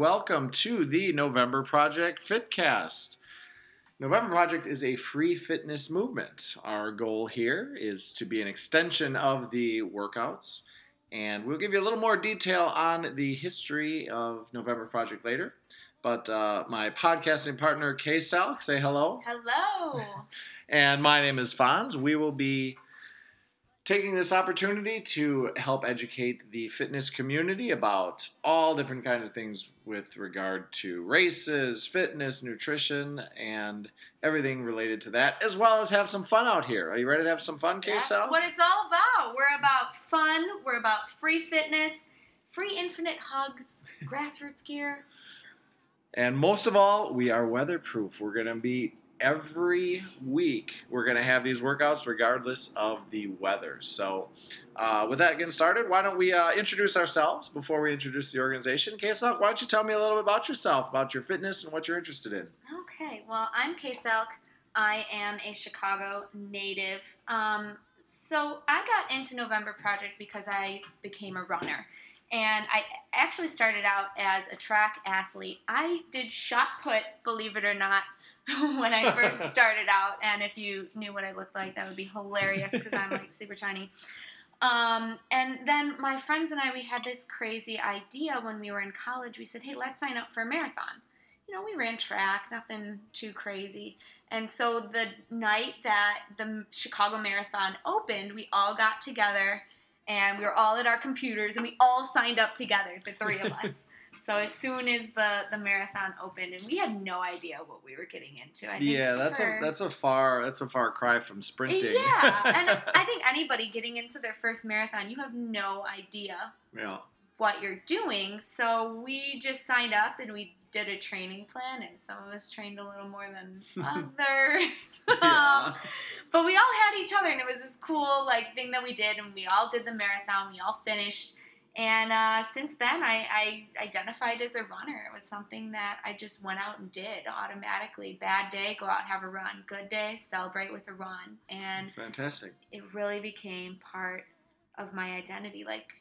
welcome to the November Project Fitcast. November Project is a free fitness movement. Our goal here is to be an extension of the workouts, and we'll give you a little more detail on the history of November Project later. But uh, my podcasting partner, Kay Salk, say hello. Hello. And my name is Fonz. We will be taking this opportunity to help educate the fitness community about all different kinds of things with regard to races, fitness, nutrition, and everything related to that, as well as have some fun out here. Are you ready to have some fun, That's what it's all about. We're about fun. We're about free fitness, free infinite hugs, grassroots gear. And most of all, we are weatherproof. We're going to be every week, we're going to have these workouts regardless of the weather. So, uh, with that getting started, why don't we uh, introduce ourselves before we introduce the organization? K-Salk, why don't you tell me a little bit about yourself, about your fitness, and what you're interested in? Okay, well, I'm Kay Selk. I am a Chicago native. Um, so I got into November Project because I became a runner. And I actually started out as a track athlete. I did shot put, believe it or not, when I first started out. And if you knew what I looked like, that would be hilarious because I'm like super tiny. Um, and then my friends and I, we had this crazy idea when we were in college. We said, hey, let's sign up for a marathon. You know, we ran track, nothing too crazy. And so the night that the Chicago Marathon opened, we all got together and we were all at our computers and we all signed up together, the three of us. so as soon as the, the marathon opened, and we had no idea what we were getting into. I think yeah, that's for- a that's a far that's a far cry from sprinting. yeah, and I think anybody getting into their first marathon, you have no idea yeah. what you're doing. So we just signed up and we did a training plan, and some of us trained a little more than others. Yeah. Um, but we all had each other, and it was this cool like thing that we did, and we all did the marathon. We all finished. And uh, since then, I, I identified as a runner. It was something that I just went out and did automatically. Bad day, go out, have a run. Good day, celebrate with a run. And Fantastic. it really became part of my identity, like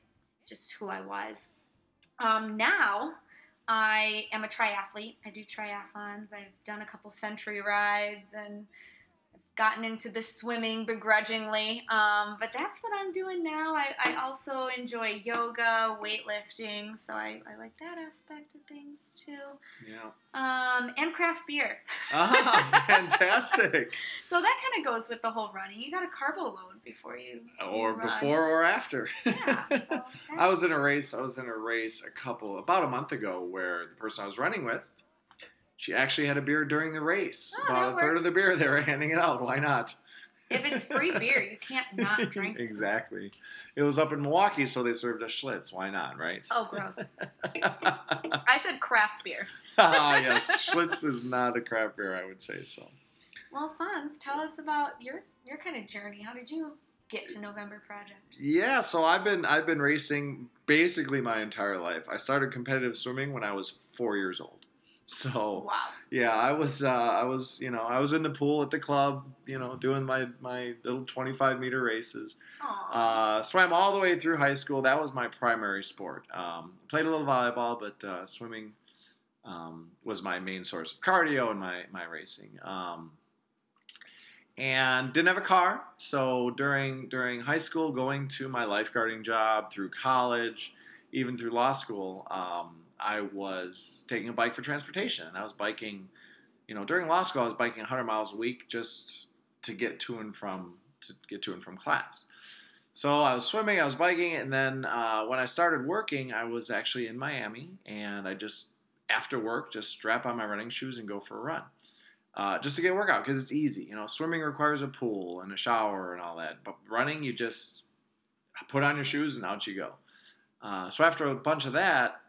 just who I was. Um, now, I am a triathlete. I do triathlons. I've done a couple century rides and gotten into the swimming begrudgingly. Um, but that's what I'm doing now. I, I also enjoy yoga, weightlifting, so I, I like that aspect of things too. Yeah. Um, and craft beer. Ah, fantastic. So that kind of goes with the whole running. You got a carbo load before you or run. before or after. Yeah. So I was in a race. I was in a race a couple about a month ago where the person I was running with, she actually had a beer during the race. Oh, about a third of the beer they were handing it out. Why not? if it's free beer, you can't not drink. it. exactly. It was up in Milwaukee, so they served us Schlitz. Why not, right? Oh, gross. I said craft beer. ah, yes, Schlitz is not a craft beer. I would say so. Well, Fonz, tell us about your your kind of journey. How did you get to November Project? Yeah, so I've been I've been racing basically my entire life. I started competitive swimming when I was four years old. So Wow. Yeah, I was uh, I was you know I was in the pool at the club, you know, doing my my little 25 meter races. Uh, swam all the way through high school. That was my primary sport. Um, played a little volleyball, but uh, swimming um, was my main source of cardio and my my racing. Um, and didn't have a car, so during during high school, going to my lifeguarding job, through college, even through law school, um, I was taking a bike for transportation. I was biking, you know, during law school, I was biking 100 miles a week just to get to and from to get to and from class. So I was swimming, I was biking, and then uh, when I started working, I was actually in Miami, and I just after work just strap on my running shoes and go for a run, uh, just to get a workout because it's easy. You know, swimming requires a pool and a shower and all that, but running you just put on your shoes and out you go. Uh, so after a bunch of that,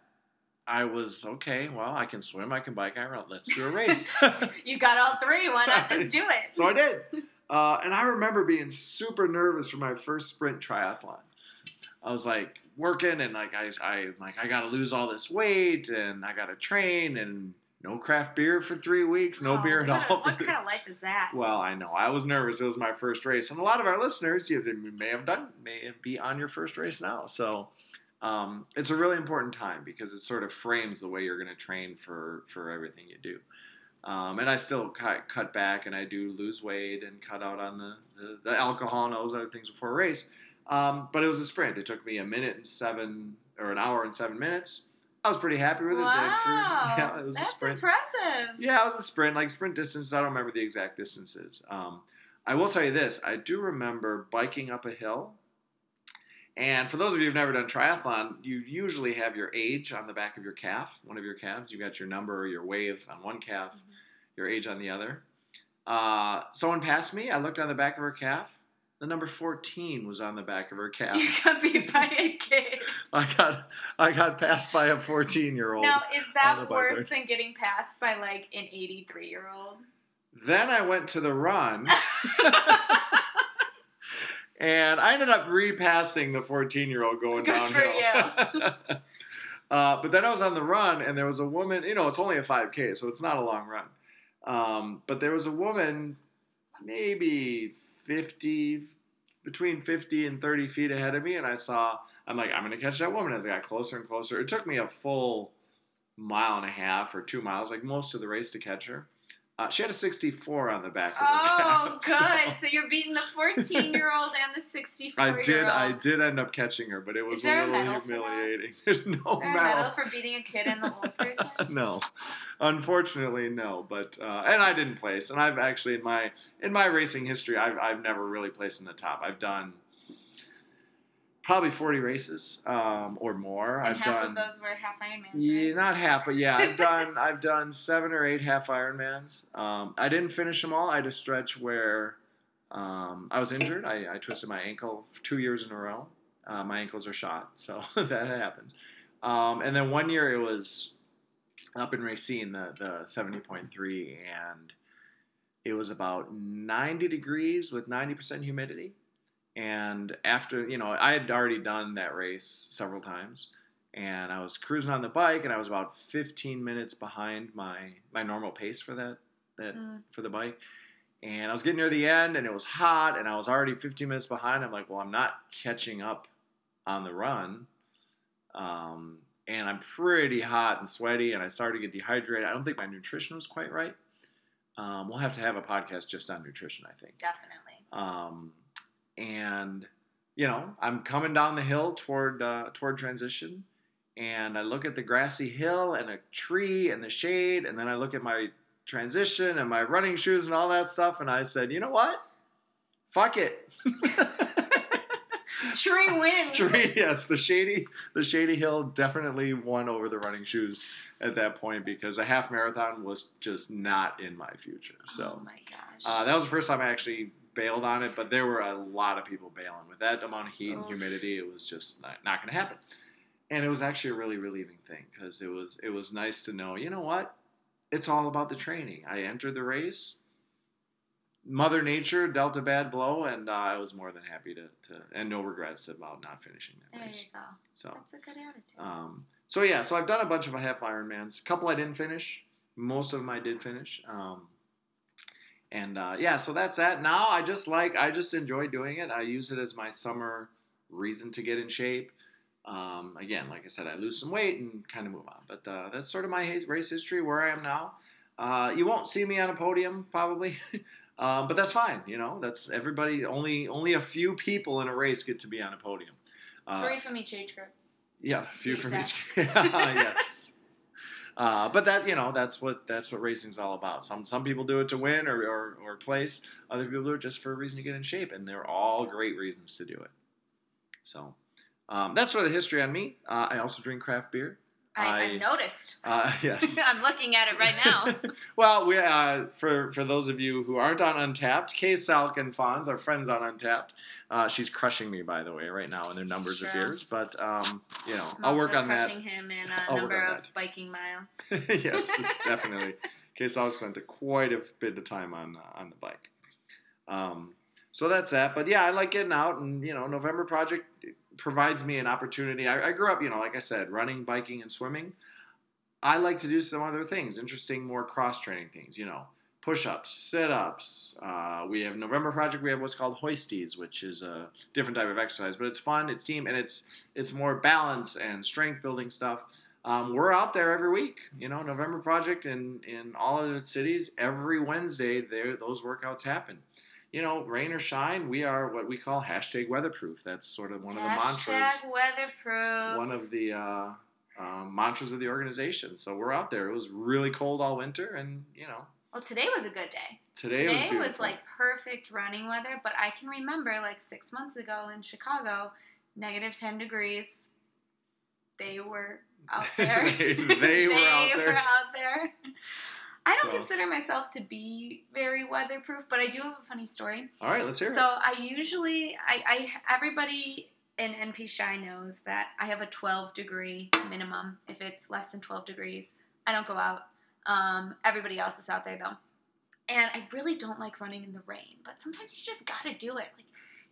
I was okay. Well, I can swim, I can bike, I run. Let's do a race. You got all three. Why not just do it? So I did. Uh, and I remember being super nervous for my first sprint triathlon. I was like working and like I, I like I got to lose all this weight and I got to train and no craft beer for three weeks, no Oh, beer at all. what kind of life is that? well, I know I was nervous. It was my first race, and a lot of our listeners, you may have done, may be on your first race now. So um, it's a really important time because it sort of frames the way you're going to train for for everything you do. Um, and I still cut, cut back and I do lose weight and cut out on the, the, the alcohol and all those other things before a race. Um, but it was a sprint. It took me a minute and seven or an hour and seven minutes. I was pretty happy with it. Wow, For, yeah, it was that's a sprint. impressive. Yeah, it was a sprint, like sprint distance. I don't remember the exact distances. Um, I will tell you this: I do remember biking up a hill. And for those of you who've never done triathlon, you usually have your age on the back of your calf, one of your calves. You got your number or your wave on one calf, Mhm. your age on the other. Uh, someone passed me. I looked on the back of her calf. The number 14 was on the back of her calf. You got beat by a kid. I got I got passed by a 14 year old. Now, is that bike worse than getting passed by like an 83 year old? Then I went to the run. and I ended up repassing the 14 year old going Good for downhill. uh, but then I was on the run, and there was a woman. You know, it's only a 5K, so it's not a long run. Um, but there was a woman, maybe 50, between 50 and 30 feet ahead of me, and I saw. I'm like, I'm gonna catch that woman as I got closer and closer. It took me a full mile and a half or two miles, like most of the race, to catch her. Uh, she had a 64 on the back of her Oh, so- good. So you're beating the 14 year old and the 64 year old. I did. I did end up catching her, but it was a a little that? humiliating. There's no Is there a medal. medal for beating a kid and the old person? no, unfortunately, no. But uh, and I didn't place. And I've actually in my in my racing history, I've I've never really placed in the top. I've done probably 40 races um, or more. And I've half done of those were half Ironmans. yeah, right? not half, but yeah, I've done I've done seven or eight half Ironmans. Um, I didn't finish them all. I had a stretch where um, I was injured. I, I twisted my ankle two years in a row. Uh, my ankles are shot, so that happened. Um, and then one year it was up in Racine, the the seventy point three, and it was about ninety degrees with ninety percent humidity. And after you know, I had already done that race several times and I was cruising on the bike, and I was about 15 minutes behind my my normal pace for that that Mm. for the bike. And I was getting near the end, and it was hot, and I was already 15 minutes behind. I'm like, well, I'm not catching up on the run, um, and I'm pretty hot and sweaty, and I started to get dehydrated. I don't think my nutrition was quite right. Um, we'll have to have a podcast just on nutrition, I think. Definitely. Um, and you know, I'm coming down the hill toward uh, toward transition, and I look at the grassy hill and a tree and the shade, and then I look at my transition and my running shoes and all that stuff, and I said, you know what? Fuck it. Tree wins. Tree, yes, the shady the shady hill definitely won over the running shoes at that point because a half marathon was just not in my future. So. Oh my gosh. Uh, that was the first time I actually bailed on it, but there were a lot of people bailing. With that amount of heat and humidity, it was just not, not going to happen. And it was actually a really relieving thing because it was it was nice to know, you know what? It's all about the training. I entered the race. Mother Nature dealt a bad blow, and uh, I was more than happy to, to and no regrets about not finishing that there race. you go. So That's a good attitude. um, so yeah, so I've done a bunch of half Ironmans. A couple I didn't finish. Most of them I did finish. Um, and uh, yeah, so that's that. Now I just like I just enjoy doing it. I use it as my summer reason to get in shape. Um, again, like I said, I lose some weight and kind of move on. But uh, that's sort of my race history where I am now. Uh, you won't see me on a podium probably, um, but that's fine. You know, that's everybody. Only only a few people in a race get to be on a podium. Uh, Three from each age group. yeah, a few from each. Yes. Uh, but that you know that's what that's what racing's all about. Some some people do it to win or, or, or place. Other people do it just for a reason to get in shape, and they're all great reasons to do it. So um, that's sort of the history on me. Uh, I also drink craft beer. I, I, I- noticed. Uh, yes. I'm looking at it right now. well, we uh, for for those of you who aren't on Untappd, Kay Salk and Fonz are friends on Untappd. Uh, she's crushing me, by the way, right now in their numbers of beers. But um, you know, I'm I'll work on that. crushing him in I'll a number of that. biking miles. yes, definitely. Kay Salk spent a quite a bit of time on uh, on the bike. Um, so that's that. But yeah, I like getting out, and you know, November Project provides me an opportunity. I, I grew up, you know, like I said, running, biking, and swimming. I like to do some other things, interesting, more cross training things. You know, push-ups, sit-ups. Uh, we have November Project. We have what's called hoisties, which is a different type of exercise, but it's fun. It's team, and it's it's more balance and strength building stuff. Um, we're out there every week. You know, November Project in in all of the cities every Wednesday. There, those workouts happen. You know, rain or shine, we are what we call hashtag weatherproof. That's sort of one of the mantras. Hashtag weatherproof. One of the uh, um, mantras of the organization. So we're out there. It was really cold all winter, and you know, Well, today was a good day. today, was, Today was, beautiful. like perfect running weather, but I can remember like six months ago in Chicago, negative 10 degrees. They were out there. They- they were out there. were out there. I don't So- consider myself to be very weatherproof, but I do have a funny story. all right. Let's hear it. So I usually, I, I everybody in NP Chi knows that I have a 12 degree minimum. If it's less than 12 degrees, I don't go out. Um, everybody else is out there though, and I really don't like running in the rain. But sometimes you just gotta do it. Like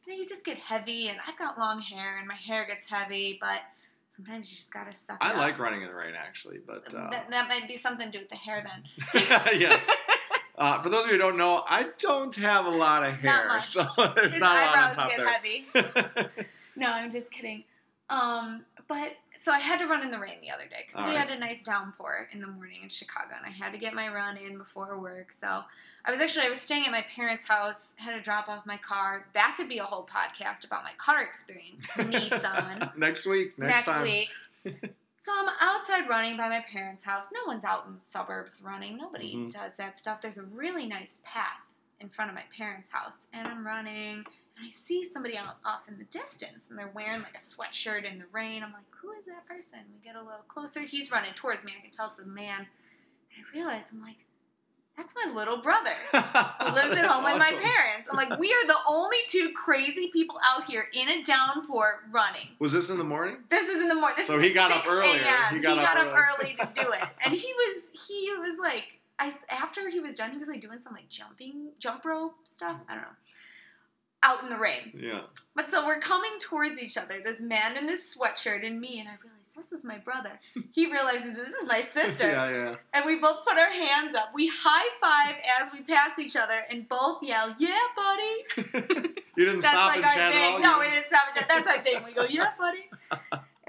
you know, you just get heavy, and I've got long hair, and my hair gets heavy, but. Sometimes you just gotta suck. I like running in the rain actually, but uh, that, that might be something to do with the hair then. yes. Uh, for those of you who don't know, I don't have a lot of hair, much. so there's His not a lot on eyebrows top get there. heavy. No, I'm just kidding. Um, but so I had to run in the rain the other day because we right. had a nice downpour in the morning in Chicago, and I had to get my run in before work. So I was actually I was staying at my parents' house, had to drop off my car. That could be a whole podcast about my car experience, Nissan next week, next, next week. So I'm outside running by my parents' house. No one's out in the suburbs running. Nobody Mhm. does that stuff. There's a really nice path in front of my parents' house, and I'm running, and I see somebody out off in the distance, and they're wearing like a sweatshirt in the rain. I'm like, who is that person? We get a little closer. He's running towards me. I can tell it's a man. And I realize I'm like, that's my little brother who lives at home with my parents. I'm like, we are the only two crazy people out here in a downpour running. Was this in the morning? This is in the morning. This So he got up 6 earlier. a.m. He got up early to do it, and he was he was like, I after he was done, he was like doing some like jumping jump rope stuff. I don't know, out in the rain. Yeah. But so we're coming towards each other, this man in this sweatshirt and me, and I realize this is my brother. He realizes this is my sister, yeah, yeah. and we both put our hands up. We high five as we pass each other, and both yell, "Yeah, buddy." You didn't That's stop like and our chat thing. all? No, we didn't stop and chat. That's our thing. We go, yeah, buddy.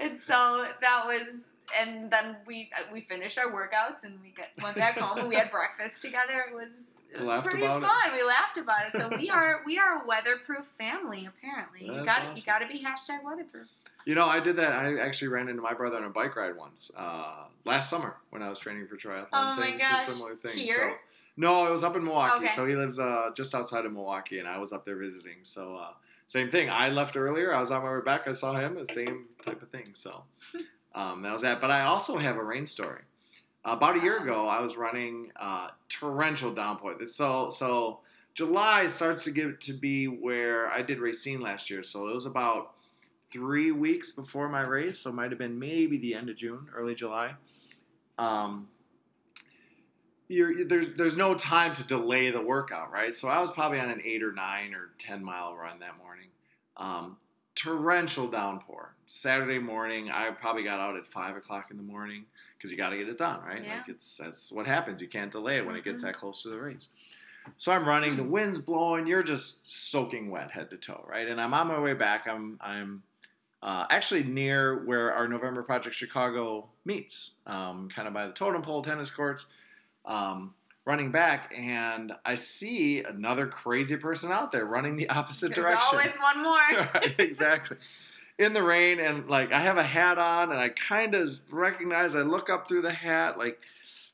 and so that was, and then we uh, we finished our workouts and we got, went back home and we had breakfast together. It was it was Laughed pretty fun. it. We laughed about it. So we are we are a weatherproof family. Apparently, you That's got you got to be hashtag weatherproof. You know, I did that. I actually ran into my brother on a bike ride once uh, last summer when I was training for triathlon. Oh my gosh. Similar thing. Here? So, no, it was up in Milwaukee. Okay. So he lives uh, just outside of Milwaukee, and I was up there visiting. So uh, same thing. I left earlier. I was on my way back. I saw him. The same type of thing. So um, that was that. But I also have a rain story. About a year ago, I was running uh, torrential downpour. So so July starts to get to be where I did Racine last year. So it was about three weeks before my race. So it might have been maybe the end of June, early July. Um, there's there's no time to delay the workout, right? So I was probably on an eight or nine or ten mile run that morning. Um, torrential downpour. Saturday morning, I probably got out at five o'clock in the morning because you got to get it done, right? Yeah. Like it's that's what happens. You can't delay it when it gets Mhm. that close to the race. So I'm running, the wind's blowing, you're just soaking wet head to toe, right? And I'm on my way back. I'm I'm uh, actually near where our November Project Chicago meets, um, kind of by the totem pole tennis courts. Um, running back, and I see another crazy person out there running the opposite There's direction. There's always one more. right, exactly. In the rain, and like I have a hat on, and I kind of recognize. I look up through the hat, like,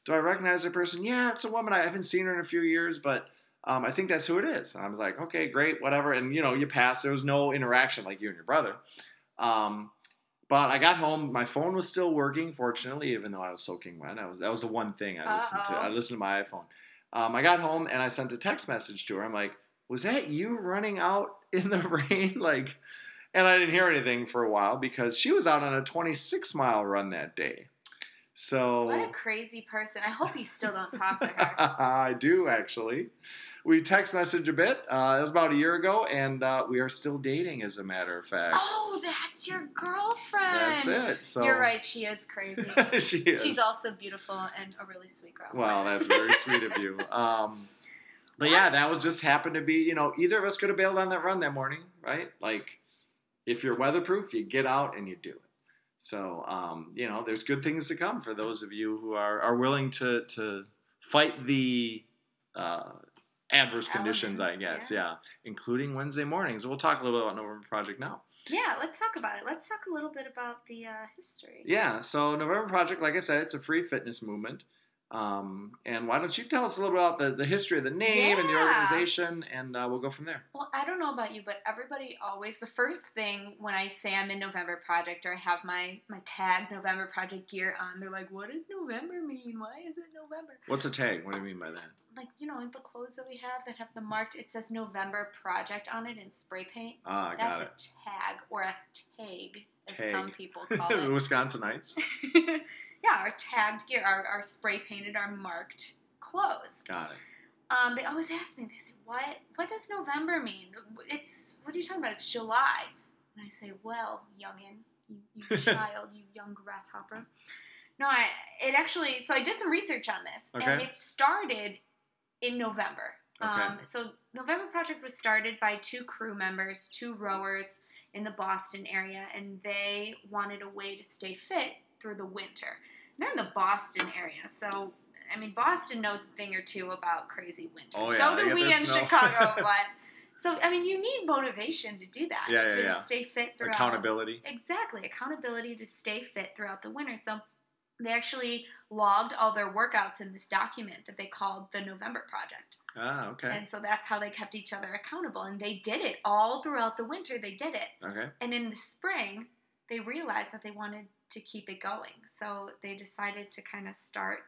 do I recognize the person? Yeah, it's a woman. I haven't seen her in a few years, but um, I think that's who it is. And I was like, okay, great, whatever. And you know, you pass. There was no interaction like you and your brother. Um, but I got home. My phone was still working, fortunately, even though I was soaking wet. I was that was the one thing I listened to. Uh-oh. I listened to my iPhone. Um, I got home and I sent a text message to her. I'm like, "Was that you running out in the rain?" Like, and I didn't hear anything for a while because she was out on a 26 mile run that day. So What a crazy person. I hope you still don't talk to her. I do actually. We text message a bit. Uh, it was about a year ago, and uh, we are still dating, as a matter of fact. Oh, that's your girlfriend. That's it. So You're right. She is crazy. she is. She's also beautiful and a really sweet girl. Well, that's very sweet of you. Um, but yeah, that was just happened to be. You know, either of us could have bailed on that run that morning, right? Like, if you're weatherproof, you get out and you do it. So, um, you know, there's good things to come for those of you who are, are willing to to fight the uh, adverse conditions, I guess. Yeah. including Wednesday mornings. We'll talk a little bit about November Project now. yeah, let's talk about it. Let's talk a little bit about the uh, history. Yeah, so November Project, like I said, it's a free fitness movement. Um, and why don't you tell us a little bit about the, the history of the name and the organization, and uh, we'll go from there. Well, I don't know about you, but everybody always the first thing when I say I'm in November Project or I have my my tag November Project gear on, they're like, "What does November mean? Why is it November?" What's a tag? What do you mean by that? Like you know, the clothes that we have that have the marked it says November Project on it in spray paint. Ah, I got That's it. a tag or a tag, as Tag. some people call it. Wisconsinites. yeah, our tagged gear, our, our spray painted, our marked clothes. Got it. Um, they always ask me. They say, "What? What does November mean? It's what are you talking about? It's July." And I say, "Well, youngin, you, you child, you young grasshopper." No, I. It actually. So I did some research on this, and it started in November. Okay. Um, so November Project was started by two crew members, two rowers in the Boston area, and they wanted a way to stay fit through the winter. They're in the Boston area, so I mean, Boston knows a thing or two about crazy winter. Oh, yeah, so do we in snow. Chicago, but so I mean, you need motivation to do that Yeah, yeah, to yeah. stay fit throughout. Accountability. Exactly, accountability to stay fit throughout the winter. So they actually logged all their workouts in this document that they called the November Project. Ah, okay. And so that's how they kept each other accountable. And they did it all throughout the winter. They did it. Okay. And in the spring, they realized that they wanted to keep it going. So they decided to kind of start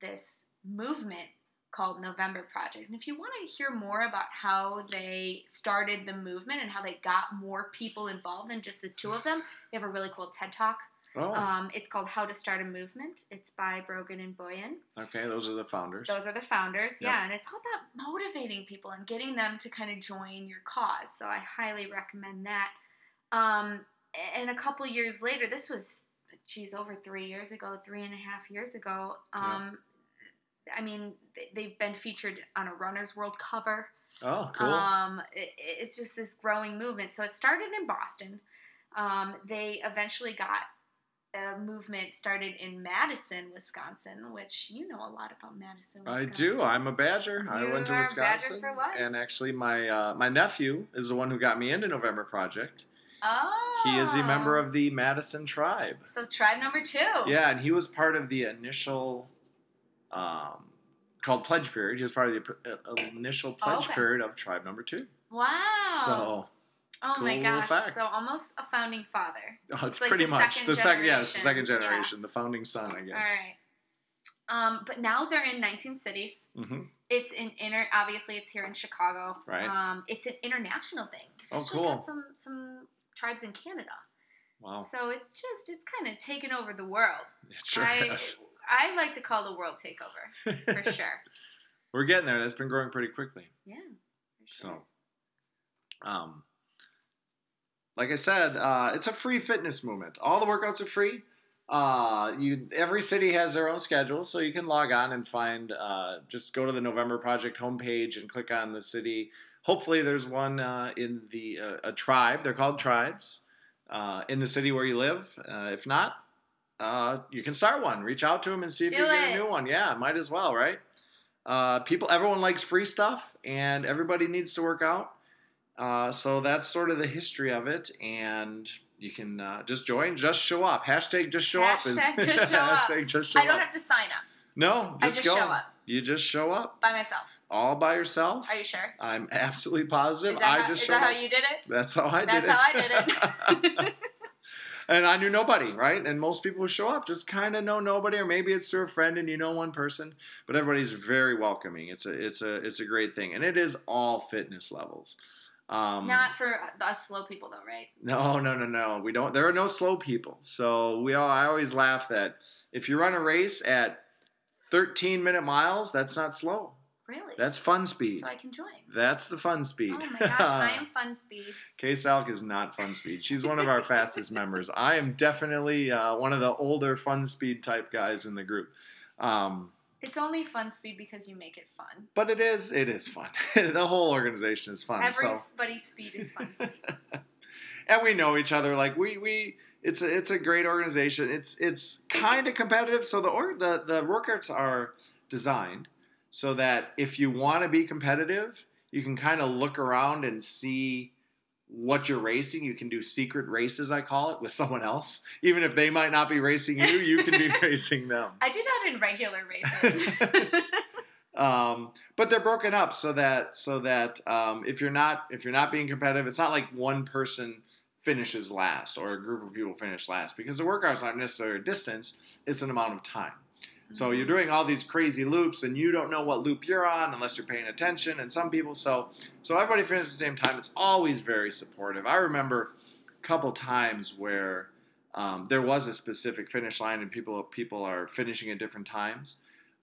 this movement called November Project. And if you want to hear more about how they started the movement and how they got more people involved than just the two of them, they have a really cool TED Talk. Oh, Um, it's called How to Start a Movement. It's by Brogan and Bojan. okay. Those are the founders. Those are the founders, Yep. yeah, and it's all about motivating people and getting them to kind of join your cause. So I highly recommend that. Um, and a couple years later, this was, geez, over three years ago, three and a half years ago. Um, I mean, they've been featured on a Runner's World cover. oh, cool. Um, it, it's just this growing movement. So it started in Boston. Um, they eventually got a movement started in Madison, Wisconsin, which you know a lot about Madison. I do. I'm a Badger. I went to are a Badger Wisconsin, and actually, my uh, my nephew is the one who got me into November Project. Oh, He is a member of the Madison tribe. So tribe number two. Yeah, and he was part of the initial, um, called pledge period. He was part of the uh, initial pledge okay. period of tribe number two. Wow. So oh my gosh. fact. So almost a founding father. oh, it's like pretty the much second the second. Yes, the second generation. Yeah. the founding son, I guess. All right. Um, but now they're in 19 cities. hmm It's an inter. Obviously, it's here in Chicago. Right. Um, it's an international thing. Oh, actually cool. Got some some tribes in Canada. Wow, So it's just it's kind of taken over the world. it sure I is. I like to call the world takeover for sure. We're getting there. That's been growing pretty quickly. Yeah. Sure. So, um, like I said, uh, it's a free fitness movement. All the workouts are free. Uh, you every city has their own schedule, so you can log on and find. Uh, just go to the November Project homepage and click on the city. Hopefully, there's one uh, in the uh, a tribe. They're called tribes uh, in the city where you live. Uh, if not, uh, you can start one. Reach out to them and see if Do you can get a new one. Yeah, might as well, right? Uh, people, everyone likes free stuff, and everybody needs to work out. Uh, so that's sort of the history of it, and you can uh, just join, just show up. Hashtag just show up is Hashtag just show up. hashtag just show I don't up. have to sign up. no, I just, just go. show up You just show up by myself. all by yourself. Are you sure? I'm absolutely positive. Is that, I how, just is that how you did it? That's how I did it. That's how I did it. and I knew nobody, right? And most people who show up just kind of know nobody, or maybe it's through a friend and you know one person. But everybody's very welcoming. It's a it's a it's a great thing, and it is all fitness levels. Um, Not for us slow people, though, right? no, no, no, no. We don't. There are no slow people. So we all. I always laugh that if you run a race at 13 minute miles, that's not slow. Really? That's fun speed. so I can join. That's the fun speed. Oh my gosh, I am fun speed. Kay Salk is not fun speed. She's one of our fastest members. I am definitely uh, one of the older fun speed type guys in the group. Um, It's only fun speed because you make it fun. but it is it is fun. the whole organization is fun. So Everybody's speed is fun speed. and we know each other. Like we we it's a it's a great organization. It's it's kind of competitive. So the or, the the workouts are designed so that if you want to be competitive, you can kind of look around and see what you're racing. You can do secret races, I call it, with someone else. Even if they might not be racing you, you can be racing them. I do that in regular races. um, but they're broken up so that so that um, if you're not if you're not being competitive, it's not like one person finishes last or a group of people finish last because the workout's not necessarily a distance; it's an amount of time. So you're doing all these crazy loops, and you don't know what loop you're on unless you're paying attention. And some people, so so everybody finishes at the same time. It's always very supportive. I remember a couple times where um, there was a specific finish line, and people people are finishing at different times.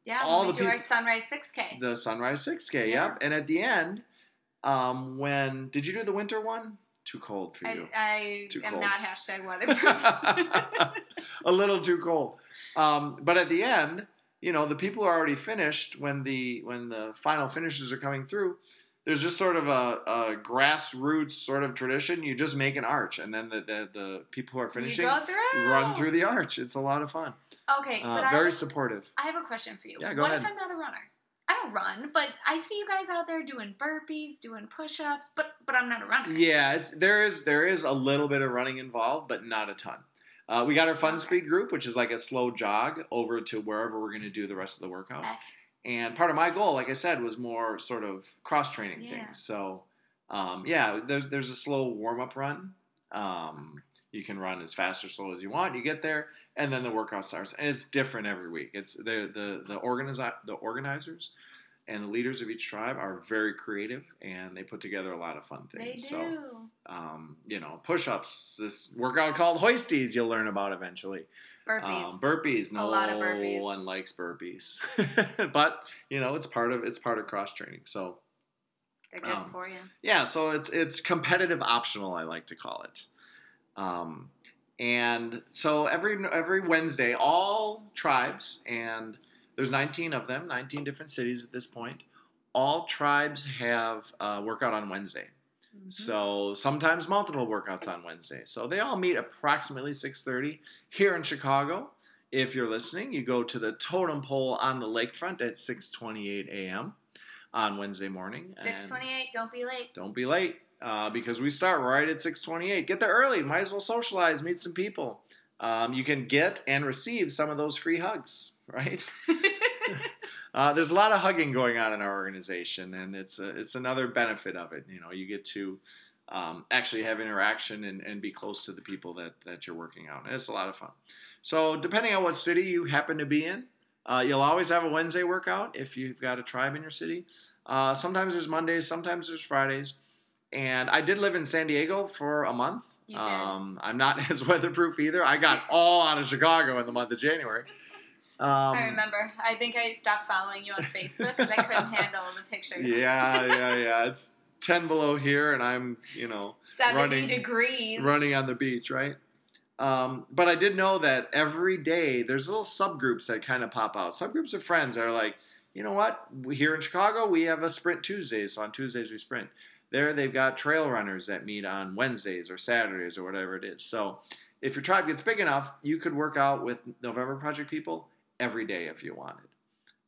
yeah, all we the do our Sunrise 6K. The Sunrise 6K, Yeah. yep. And at the end, um, when did you do the winter one? Too cold for you. I, I am cold. not hashtag weatherproof. a little too cold. Um, but at the end, you know, the people are already finished when the when the final finishes are coming through. There's just sort of a, a grassroots sort of tradition. You just make an arch, and then the the, the people who are finishing through. run through the arch. It's a lot of fun. Okay, Uh, but I, very supportive. I have a question for you. Yeah, go what ahead. if I'm not a runner? I don't run, but I see you guys out there doing burpees, doing push-ups, but but I'm not a runner. Yeah, it's, there is there is a little bit of running involved, but not a ton. Uh, we got our fun Okay. speed group, which is like a slow jog over to wherever we're going to do the rest of the workout. Okay. And part of my goal, like I said, was more sort of cross training Yeah. things. So, um, yeah, there's there's a slow warm up run. Um, you can run as fast or slow as you want. You get there, and then the workout starts, and it's different every week. It's the the the organize the organizers and the leaders of each tribe are very creative, and they put together a lot of fun things. They do. So, um, you know, push ups, this workout called hoisties, you'll learn about eventually. burpees. Um, burpees. A lot of burpees. one likes burpees, but you know it's part of it's part of cross training. So They're good um, for you. yeah, so it's it's competitive optional. I like to call it. Um, and so every every Wednesday, all tribes and there's 19 of them, 19 different cities at this point. All tribes have a workout on Wednesday. Mhm. So sometimes multiple workouts on Wednesday. So they all meet approximately 6:30 here in Chicago. If you're listening, you go to the totem pole on the lakefront at 6:28 a.m. on Wednesday morning. 628, don't be late. Don't be late uh, because we start right at 6:28. Get there early. Might as well socialize, meet some people. Um, you can get and receive some of those free hugs, right? Uh, there's a lot of hugging going on in our organization, and it's a, it's another benefit of it. You know, you get to um, actually have interaction and, and be close to the people that, that you're working out. And it's a lot of fun. So, depending on what city you happen to be in, uh, you'll always have a Wednesday workout if you've got a tribe in your city. Uh, sometimes there's Mondays, sometimes there's Fridays. And I did live in San Diego for a month. You did. Um, I'm not as weatherproof either. I got all out of Chicago in the month of January. Um, I remember. I think I stopped following you on Facebook because I couldn't handle the pictures. Yeah, yeah, yeah. It's 10 below here, and I'm, you know, 70 running- degrees. running on the beach, right? Um, but I did know that every day there's little subgroups that kind of pop out. Subgroups of friends that are like, you know what? Here in Chicago, we have a Sprint Tuesdays. So on Tuesdays, we sprint. There, they've got trail runners that meet on Wednesdays or Saturdays or whatever it is. So if your tribe gets big enough, you could work out with November Project people every day if you wanted.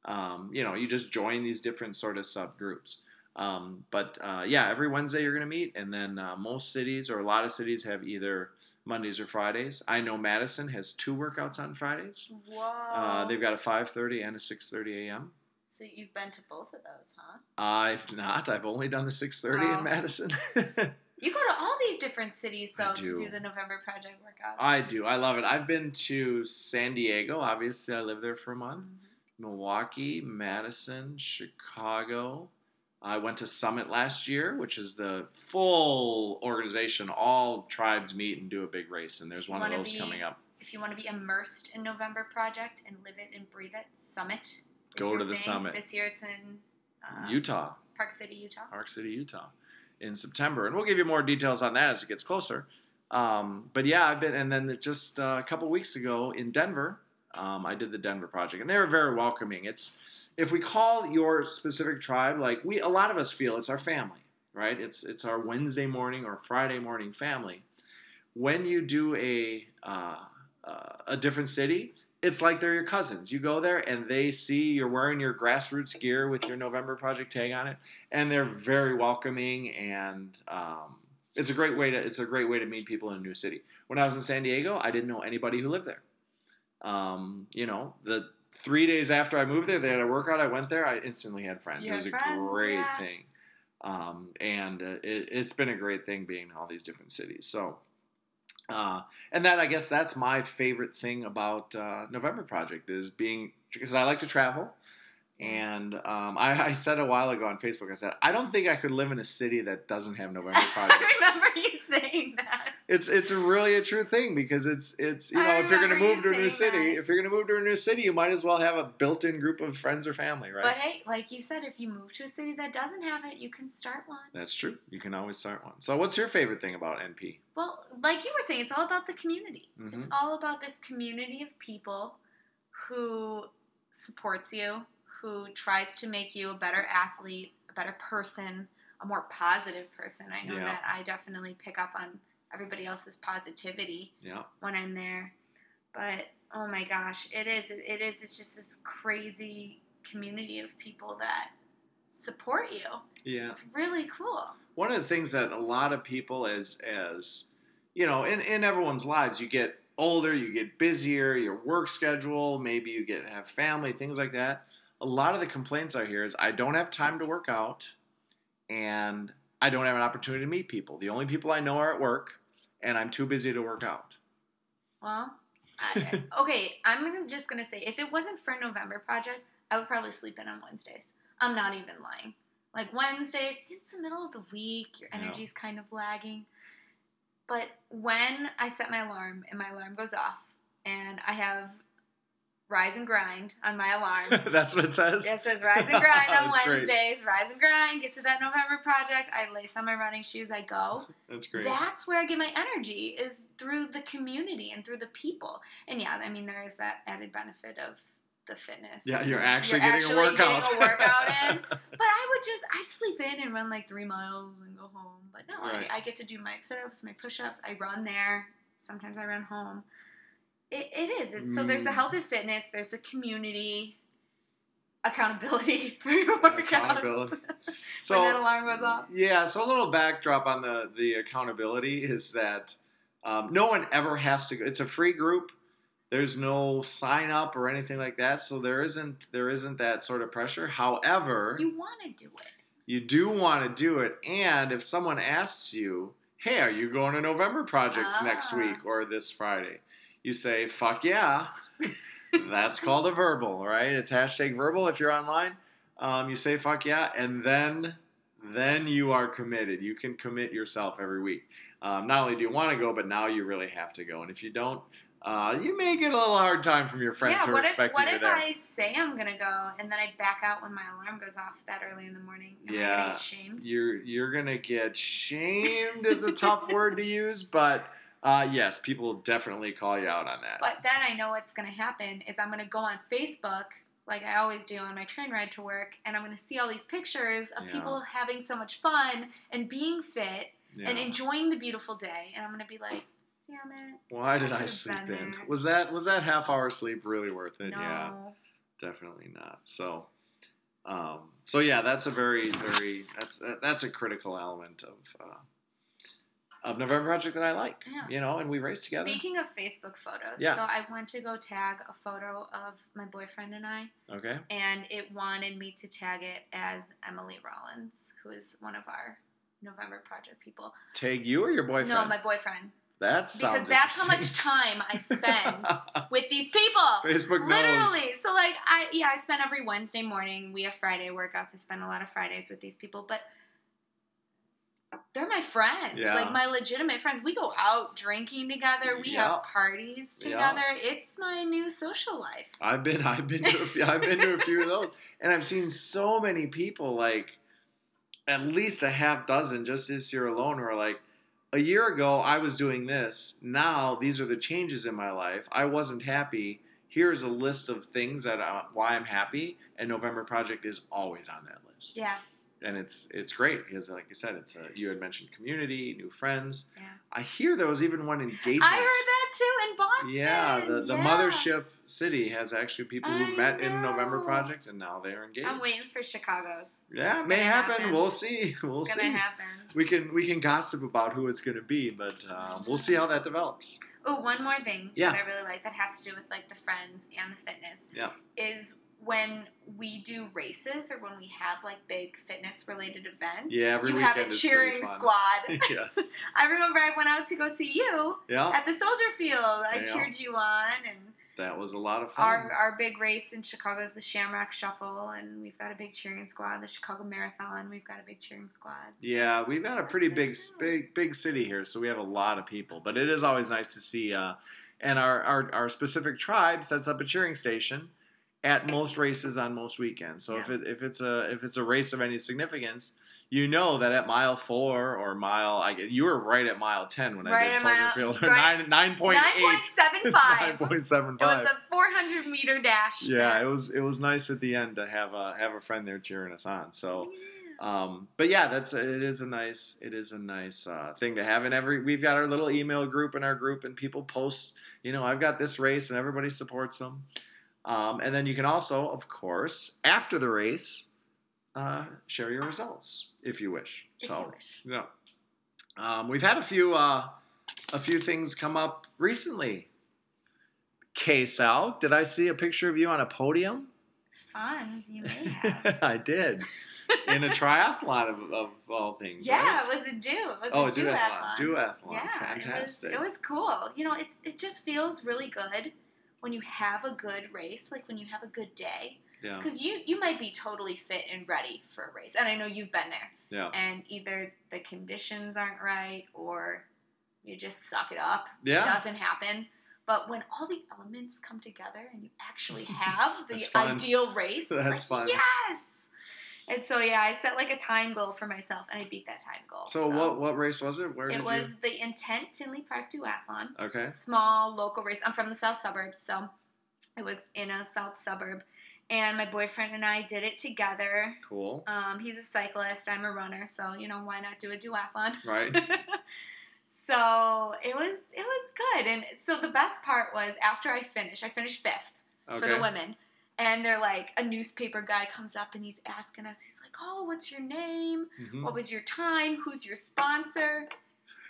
Um, you know, you just join these different sort of subgroups. Um, but uh, yeah, every Wednesday you're going to meet, and then uh, most cities or a lot of cities have either Mondays or Fridays. I know Madison has two workouts on Fridays. Whoa. Uh, they've got a 5:30 and a 6:30 a.m. so you've been to both of those, huh? I've not. I've only done the 6:30 Oh. in Madison. You go to all these different cities though to do. do the November Project workouts. I do. I love it. I've been to San Diego. Obviously, I lived there for a month. Mhm. Milwaukee, Madison, Chicago, I went to Summit last year, which is the full organization. All tribes meet and do a big race, and there's one of those be- coming up. If you want to be immersed in November Project and live it and breathe it, Summit. Go to the thing. Summit. This year it's in uh, Utah, Park City, Utah. Park City, Utah, in September, and we'll give you more details on that as it gets closer. Um, but yeah, I've been, and then just uh, a couple weeks ago in Denver, um, I did the Denver project, and they were very welcoming. It's if we call your specific tribe like we, a lot of us feel it's our family, right? It's it's our Wednesday morning or Friday morning family. When you do a uh, uh, a different city, it's like they're your cousins. You go there and they see you're wearing your grassroots gear with your November Project tag on it, and they're very welcoming and um, it's a great way to it's a great way to meet people in a new city. When I was in San Diego, I didn't know anybody who lived there. Um, you know, the three days after I moved there, they had a workout. I went there, I instantly had friends. You it was had a great yeah. thing, um, and uh, it, it's been a great thing being in all these different cities. So. Uh, and that I guess that's my favorite thing about uh, November Project is being because I like to travel, and um, I, I said a while ago on Facebook I said I don't think I could live in a city that doesn't have November Project. I remember you saying that. it's it's really a true thing because it's it's you know I if you're going to remember move to a new city that. if you're going to move to a new city you might as well have a built-in group of friends or family right But hey, like you said, if you move to a city that doesn't have it, you can start one. that's true you can always start one so what's your favorite thing about np Well, like you were saying, it's all about the community. Mhm. It's all about this community of people who supports you, who tries to make you a better athlete, a better person, a more positive person. I know Yeah. that I definitely pick up on everybody else's positivity yeah when I'm there. But oh my gosh, it is it is it's just this crazy community of people that support you. yeah It's really cool. one of the things that a lot of people as as you know in, in everyone's lives you get older you get busier your work schedule maybe you get have family things like that a lot of the complaints i hear is i don't have time to work out and i don't have an opportunity to meet people the only people i know are at work and i'm too busy to work out Well, I, okay, I'm just gonna say if it wasn't for November Project, I would probably sleep in on Wednesdays. I'm not even lying. Like Wednesdays, it's the middle of the week, your Yeah. energy's kind of lagging. But when I set my alarm and my alarm goes off, and I have rise and grind on my alarm. that's what it says It says rise and grind on That's great. Wednesdays. Rise and grind. Get to that November project. I lace on my running shoes. I go. that's great That's where I get my energy is through the community and through the people. And yeah, I mean there is that added benefit of the fitness. yeah you're actually You're getting actually a workout getting a workout in. But I would just I'd sleep in and run like three miles and go home. But no, Right. I, I get to do my sit ups, my push ups. I run there. Sometimes I run home. It, it is. It's, so there's the Mm. health and fitness. There's the community accountability for your workout. Accountability. when that alarm goes off. Yeah, so a little backdrop on the the accountability is that um, no one ever has to go. It's a free group. There's no sign up or anything like that, so there isn't there isn't that sort of pressure. However, You want to do it. you do want to do it, and if someone asks you, "Hey, are you going to November Project next Ah. week or this Friday?" You say, "Fuck yeah." That's called a verbal, right? It's hashtag verbal if you're online. Um, you say fuck yeah, and then then you are committed. You can commit yourself every week. Um, not only do you want to go, but now you really have to go. And if you don't, uh, you may get a little hard time from your friends yeah, who what are if what you if. I say I'm gonna go and then I back out when my alarm goes off that early in the morning? Am I Yeah. gonna get shamed? You're you're gonna get shamed is a tough word to use, but uh, yes, people will definitely call you out on that. But then I know what's gonna happen is I'm gonna go on Facebook like I always do on my train ride to work, and I'm gonna see all these pictures of Yeah. people having so much fun and being fit Yeah. and enjoying the beautiful day, and I'm gonna be like, damn it, Why did I I sleep in? there. Was that was that half hour sleep really worth it? no. Yeah. definitely not. So, um, so yeah, that's a very, very that's that's a critical element of uh, of November Project that I like. Yeah. You know, and we race together. Speaking of Facebook photos, Yeah. so I went to go tag a photo of my boyfriend and I, Okay. and it wanted me to tag it as Emily Rollins, who is one of our November Project people. Tag you or your boyfriend? No, my boyfriend. That sounds because that's how much time I spend with these people. Facebook knows. Literally. So like I yeah, I spend every Wednesday morning. We have Friday workouts. I spend a lot of Fridays with these people, but they're my friends. Yeah. Like my legitimate friends. We go out drinking together. We Yeah. have parties Yeah. together. It's my new social life. I've been I've been to a few, I've been to a few of those, and I've seen so many people like at least a half dozen just this year alone who are like. A year ago, I was doing this. Now, these are the changes in my life. I wasn't happy. Here's a list of things that uh, why I'm happy, and November Project is always on that list. Yeah. And it's it's great because like you said it's a you had mentioned community new friends Yeah. i hear there was even one engagement I heard that too in Boston. yeah the, the Yeah. mothership city has actually people who I met in november project and now they're engaged I'm waiting for Chicago's. yeah It's may happen. happen. we'll see we'll It's see gonna happen. we can we can gossip about who it's going to be but uh, we'll see how that develops Oh, one more thing Yeah. that I really like that has to do with like the friends and the fitness. Yeah. Is when we do races or when we have like big fitness related events. Yeah, every you have a weekend is pretty cheering squad. yes I remember I went out to go see you yeah at the Soldier Field. I Yeah. cheered you on and that was a lot of fun our our big race in Chicago is the Shamrock Shuffle and we've got a big cheering squad. The Chicago Marathon, we've got a big cheering squad. Yeah, we've got a pretty big, big, big city here, so we have a lot of people. But it is always nice to see. Uh, and our, our our specific tribe sets up a cheering station at most races on most weekends. So if it, if it's a if it's a race of any significance, you know that at mile four or mile, I get you were right at mile ten when I did Soldier Field. right- Nine nine point Nine eight. point seven five. Nine point seven It was a 400 meter dash. Yeah, it was it was nice at the end to have a have a friend there cheering us on. So. Um, but yeah, that's it is a nice it is a nice uh, thing to have. And every we've got our little email group in our group, and people post. You know, I've got this race, and everybody supports them. Um, and then you can also, of course, after the race, uh, share your results if you wish. If so you wish. yeah, um, we've had a few uh, a few things come up recently. K Sal, did I see a picture of you on a podium? Funds you may have. I did in a triathlon of, of all things. yeah, right? it was a do. It was Oh, a duathlon. Duathlon. Yeah, Fantastic. It was, it was cool. You know, it's it just feels really good when you have a good race, like when you have a good day. yeah. Because you you might be totally fit and ready for a race, and I know you've been there. Yeah. And either the conditions aren't right, or you just suck it up. Yeah. It doesn't happen. But when all the elements come together and you actually have the ideal race, That's like, fun. yes. And so yeah, I set like a time goal for myself, and I beat that time goal. So, what what race was it? Where It was the Intent Tinley Park Duathlon. Okay. Small local race. I'm from the south suburbs, so it was in a south suburb. And my boyfriend and I did it together. Cool. Um, he's a cyclist. I'm a runner, so you know why not do a duathlon? Right. so it was it was good, and so the best part was after I finished. I finished fifth for the women, and they're like a newspaper guy comes up and he's asking us. He's like, "Oh, what's your name? Mhm. What was your time? Who's your sponsor?"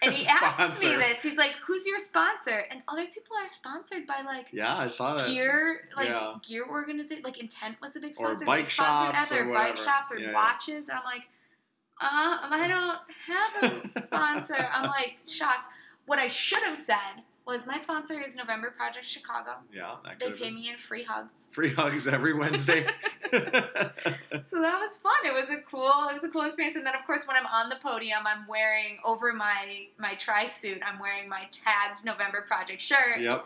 And he asks me this. He's like, "Who's your sponsor?" And other people are sponsored by like Yeah, I saw that. gear, like Yeah. gear organization. Like Intent was a big sponsor Or sponsor. bike shops or other whatever. bike shops or yeah. watches. And I'm like, uh, I don't have a sponsor. I'm like shocked. What I should have said was my sponsor is November Project Chicago. Yeah, that They pay been. me in free hugs. Free hugs every Wednesday. So that was fun. It was a cool it was a cool experience. And then of course when I'm on the podium I'm wearing over my my tri suit, I'm wearing my tagged November Project shirt, yep.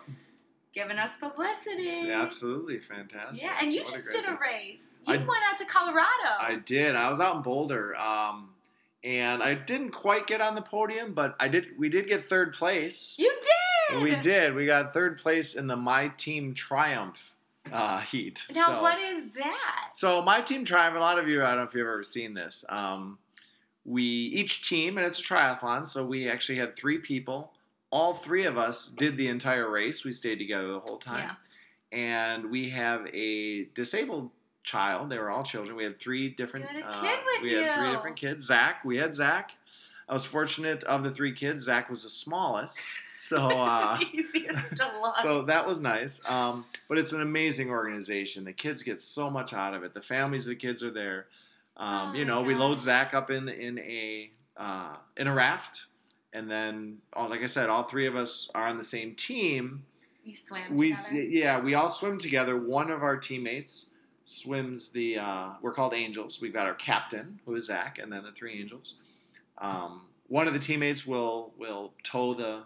giving us publicity. Yeah, absolutely fantastic. Yeah, and you What just great did a race. You I- went out to Colorado. I did. I was out in Boulder, um, and I didn't quite get on the podium, but I did. We did get third place. you did. We did. We got third place in the My Team Triumph uh, heat. Now so, what is that? So My Team Triumph. A lot of you, I don't know if you've ever seen this. Um, we each team, and it's a triathlon, so we actually had three people. All three of us did the entire race. We stayed together the whole time Yeah. and we have a disabled child. They were all children. We had three different. You had a uh, kid with we had three different kids. Zach. We had Zach. I was fortunate of the three kids. Zach was the smallest, so uh, Easiest to love. so that was nice. Um, but it's an amazing organization. The kids get so much out of it. The families of the kids are there. Um, Oh you know, we load. Zach up in in a uh, in a raft, and then, oh, like I said, all three of us are on the same team. You swim We together. yeah, we all swim together. One of our teammates swims the. Uh, we're called Angels. We've got our captain, who is Zach, and then the three Angels. Um, one of the teammates will will tow the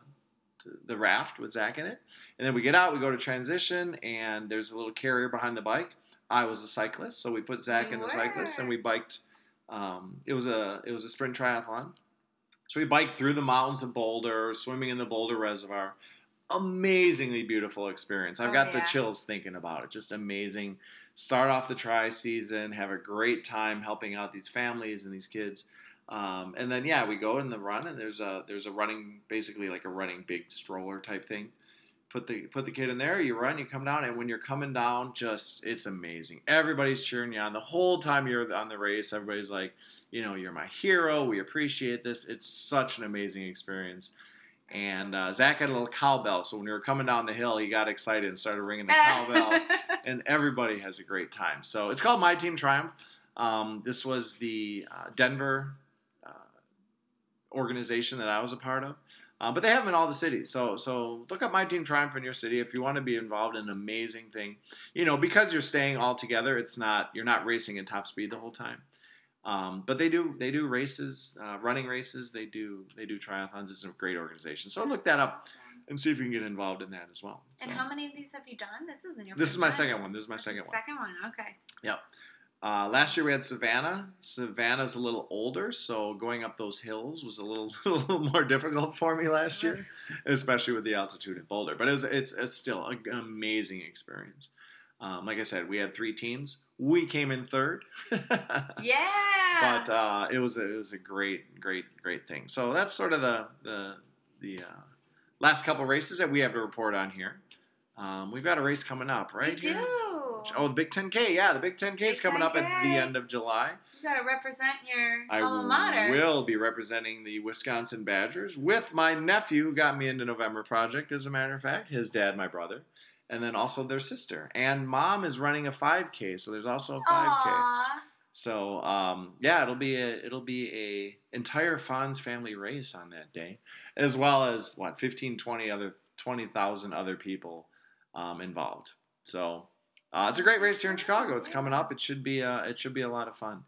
the raft with Zach in it, and then we get out. We go to transition, and there's a little carrier behind the bike. I was a cyclist, so we put Zach You in the cyclist, and we biked. Um, it was a it was a sprint triathlon, so we biked through the mountains of Boulder, swimming in the Boulder Reservoir. Amazingly beautiful experience. I've Oh, got the chills thinking about it. Just amazing. Start off the tri season, have a great time helping out these families and these kids. Um, and then yeah, we go in the run, and there's a there's a running basically like a running big stroller type thing. Put the put the kid in there. You run, you come down, and when you're coming down, just it's amazing. Everybody's cheering you on the whole time you're on the race. Everybody's like, you know, you're my hero. We appreciate this. It's such an amazing experience. And uh, Zach had a little cowbell, so when we were coming down the hill, he got excited and started ringing the cowbell and everybody has a great time. So it's called My Team Triumph. Um, this was the uh, Denver organization that I was a part of, uh, but they have them in all the cities. So so look up My Team Triumph in your city if you want to be involved in an amazing thing. You know, because you're staying all together, it's not you're not racing at top speed the whole time. Um, but they do they do races, uh, running races. They do they do triathlons. It's a great organization. So look that up and see if you can get involved in that as well. And how many of these have you done? This isn't your. this is my time? second one. This is my second one. Second one. Okay. Uh, last year we had Savannah. Savannah's a little older, so going up those hills was a little, a little more difficult for me last year, especially with the altitude in Boulder. But it was, it's, it's still an amazing experience. Um, like I said, we had three teams. We came in third, Yeah. but uh, it was a, it was a great, great, great thing. So that's sort of the the the uh, last couple races that we have to report on here. Um, we've got a race coming up, right? We do. here? Oh, the Big 10K. Yeah, the Big 10K is coming up at the end of July. You gotta represent your I alma mater. I will be representing the Wisconsin Badgers with my nephew, who got me into November Project, as a matter of fact. His dad, my brother, and then also their sister. And mom is running a 5K, so there's also a 5K. Aw. So um, yeah, it'll be a it'll be a entire Fonz family race on that day, as well as what 15, 20 other twenty thousand other people um, involved. So uh, it's a great race here in Chicago. It's coming up. It should be a, it should be a lot of fun.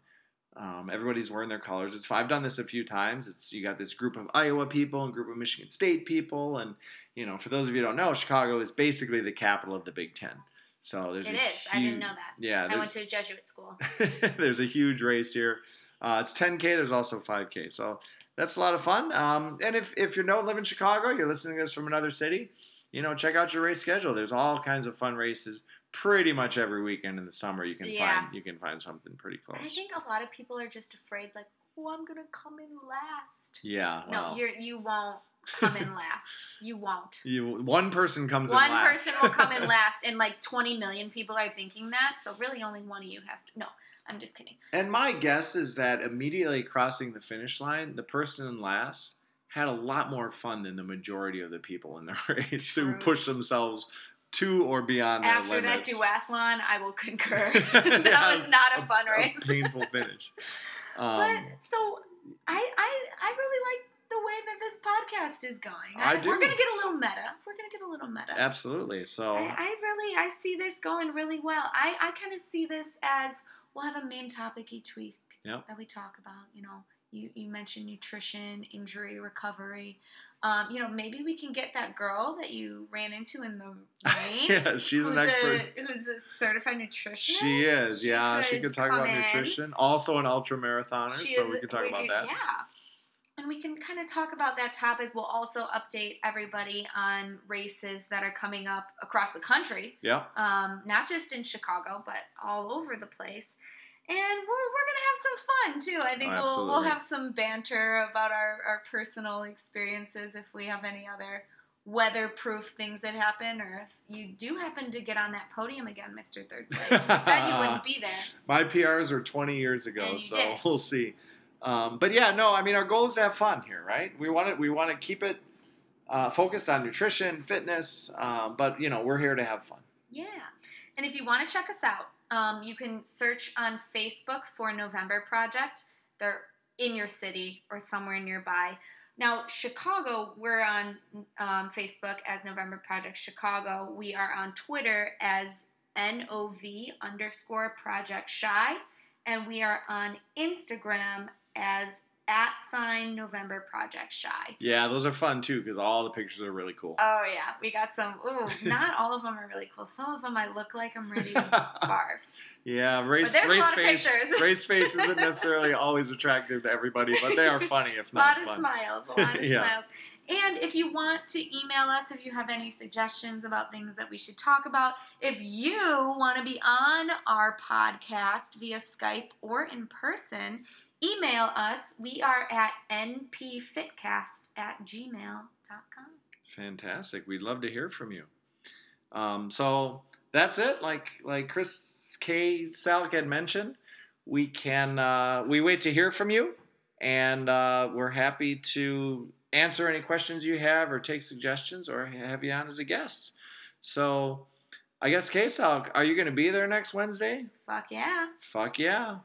Um, everybody's wearing their colors. It's I've done this a few times. It's you got this group of Iowa people and group of Michigan State people, and you know for those of you who don't know, Chicago is basically the capital of the Big Ten. So there's It a is. I didn't huge- know that. Yeah, I went to a Jesuit school. there's a huge race here. Uh, it's 10K. There's also 5K. So that's a lot of fun. Um, and if, if you don't live in Chicago, you're listening to this from another city, you know, check out your race schedule. There's all kinds of fun races pretty much every weekend in the summer. You can Yeah. find you can find something pretty close. And I think a lot of people are just afraid, like, oh, I'm gonna come in last. yeah. Well, no, you're you won't come in last. You won't. you one person comes One in last. One person will come in last, and like 20 million people are thinking that. So really, only one of you has to. No, I'm just kidding. And my guess is that immediately crossing the finish line, the person in last had a lot more fun than the majority of the people in the race who pushed themselves to or beyond After that duathlon, I will concur. Yeah, that was not a fun a race. painful finish. Um, but so I, I I really like the way that this podcast is going. I do. We're gonna get a little meta. We're gonna get a little meta. absolutely. So I, I really I see this going really well. I, I kind of see this as we'll have a main topic each week Yep. that we talk about. You know, you, you mentioned nutrition, injury recovery. Um, you know, maybe we can get that girl that you ran into in the rain. yeah, she's an expert. A, who's a certified nutritionist. She is, yeah. She could talk about in. nutrition. Also, an ultra marathoner, She so is- we could talk about could- that. Yeah. And we can kind of talk about that topic. We'll also update everybody on races that are coming up across the country Yeah, um, not just in Chicago, but all over the place. And we're, we're gonna have some fun too. I think Oh, we'll we'll have some banter about our, our personal experiences if we have any other weatherproof things that happen, or if you do happen to get on that podium again, Mister Third Place. You said you wouldn't be there. my PRs are 20 years ago, so did. we'll see. Um, but yeah, no, I mean, our goal is to have fun here, right? We want to we want to keep it uh, focused on nutrition, fitness, um, but you know, we're here to have fun. Yeah. And if you want to check us out, um, you can search on Facebook for November Project. They're in your city or somewhere nearby. Now, Chicago, we're on um, Facebook as November Project Chicago. We are on Twitter as NOV underscore Project Chi. And we are on Instagram as at sign November Project Chi. Yeah, those are fun too because all the pictures are really cool. Oh yeah, we got some. Ooh, not all of them are really cool. Some of them I look like I'm ready to barf. Yeah, race race of face pictures. race face isn't necessarily always attractive to everybody, but they are funny if not. A lot of fun. smiles. A lot of Yeah. smiles. And if you want to email us, if you have any suggestions about things that we should talk about, if you want to be on our podcast via Skype or in person, email us. We are at npfitcast at gmail.com. Fantastic. We'd love to hear from you. Um, so that's it. Like like Chris K. Salik had mentioned, we can uh, we wait to hear from you, and uh, we're happy to answer any questions you have or take suggestions or have you on as a guest. So I guess K. Salik, are you going to be there next Wednesday? Fuck yeah. Fuck yeah.